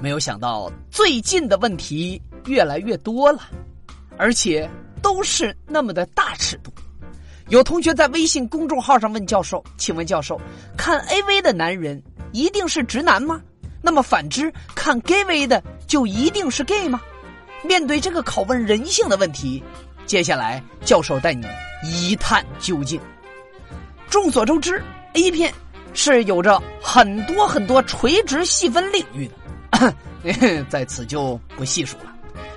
没有想到最近的问题越来越多了，而且都是那么的大尺度。有同学在微信公众号上问教授：“请问教授，看 AV 的男人一定是直男吗？那么反之，看 GAV 的就一定是 gay 吗？”面对这个拷问人性的问题，接下来教授带你一探究竟。众所周知，A 片是有着很多很多垂直细分领域的。在此就不细数了。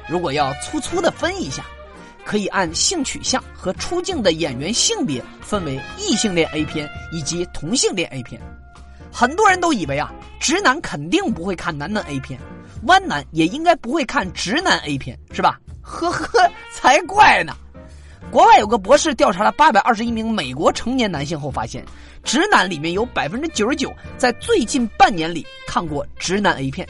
如果要粗粗的分一下，可以按性取向和出镜的演员性别分为异性恋 A 片以及同性恋 A 片。很多人都以为啊，直男肯定不会看男男 A 片，弯男也应该不会看直男 A 片，是吧？呵呵，才怪呢！国外有个博士调查了八百二十一名美国成年男性后发现，直男里面有百分之九十九在最近半年里看过直男 A 片。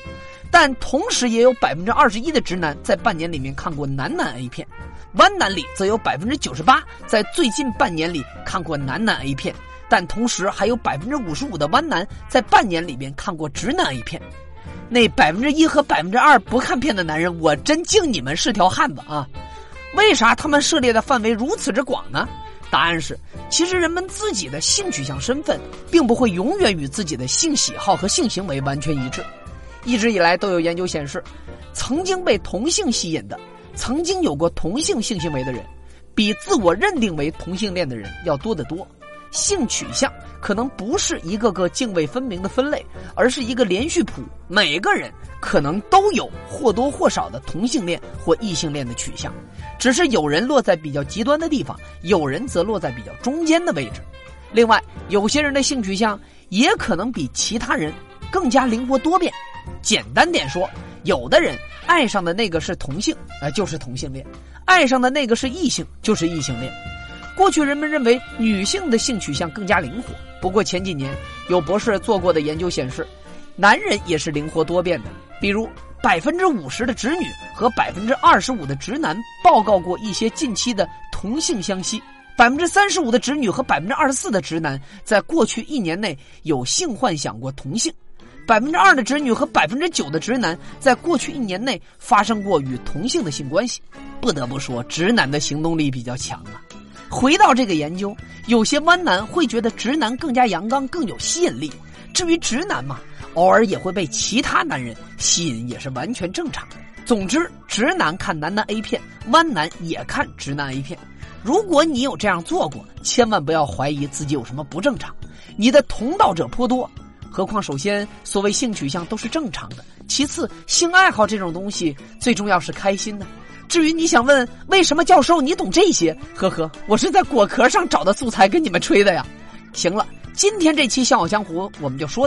但同时也有百分之二十一的直男在半年里面看过男男 A 片，弯男里则有百分之九十八在最近半年里看过男男 A 片，但同时还有百分之五十五的弯男在半年里面看过直男 A 片。那百分之一和百分之二不看片的男人，我真敬你们是条汉子啊！为啥他们涉猎的范围如此之广呢？答案是，其实人们自己的性取向身份，并不会永远与自己的性喜好和性行为完全一致。一直以来都有研究显示，曾经被同性吸引的、曾经有过同性性行为的人，比自我认定为同性恋的人要多得多。性取向可能不是一个个泾渭分明的分类，而是一个连续谱。每个人可能都有或多或少的同性恋或异性恋的取向，只是有人落在比较极端的地方，有人则落在比较中间的位置。另外，有些人的性取向也可能比其他人更加灵活多变。简单点说，有的人爱上的那个是同性，呃，就是同性恋；爱上的那个是异性，就是异性恋。过去人们认为女性的性取向更加灵活，不过前几年有博士做过的研究显示，男人也是灵活多变的。比如，百分之五十的直女和百分之二十五的直男报告过一些近期的同性相吸；百分之三十五的直女和百分之二十四的直男在过去一年内有性幻想过同性。百分之二的直女和百分之九的直男在过去一年内发生过与同性的性关系，不得不说，直男的行动力比较强啊。回到这个研究，有些弯男会觉得直男更加阳刚，更有吸引力。至于直男嘛，偶尔也会被其他男人吸引，也是完全正常的。总之，直男看男男 A 片，弯男也看直男 A 片。如果你有这样做过，千万不要怀疑自己有什么不正常，你的同道者颇多。何况，首先，所谓性取向都是正常的；其次，性爱好这种东西，最重要是开心的。至于你想问为什么教授你懂这些，呵呵，我是在果壳上找的素材跟你们吹的呀。行了，今天这期《笑傲江湖》我们就说。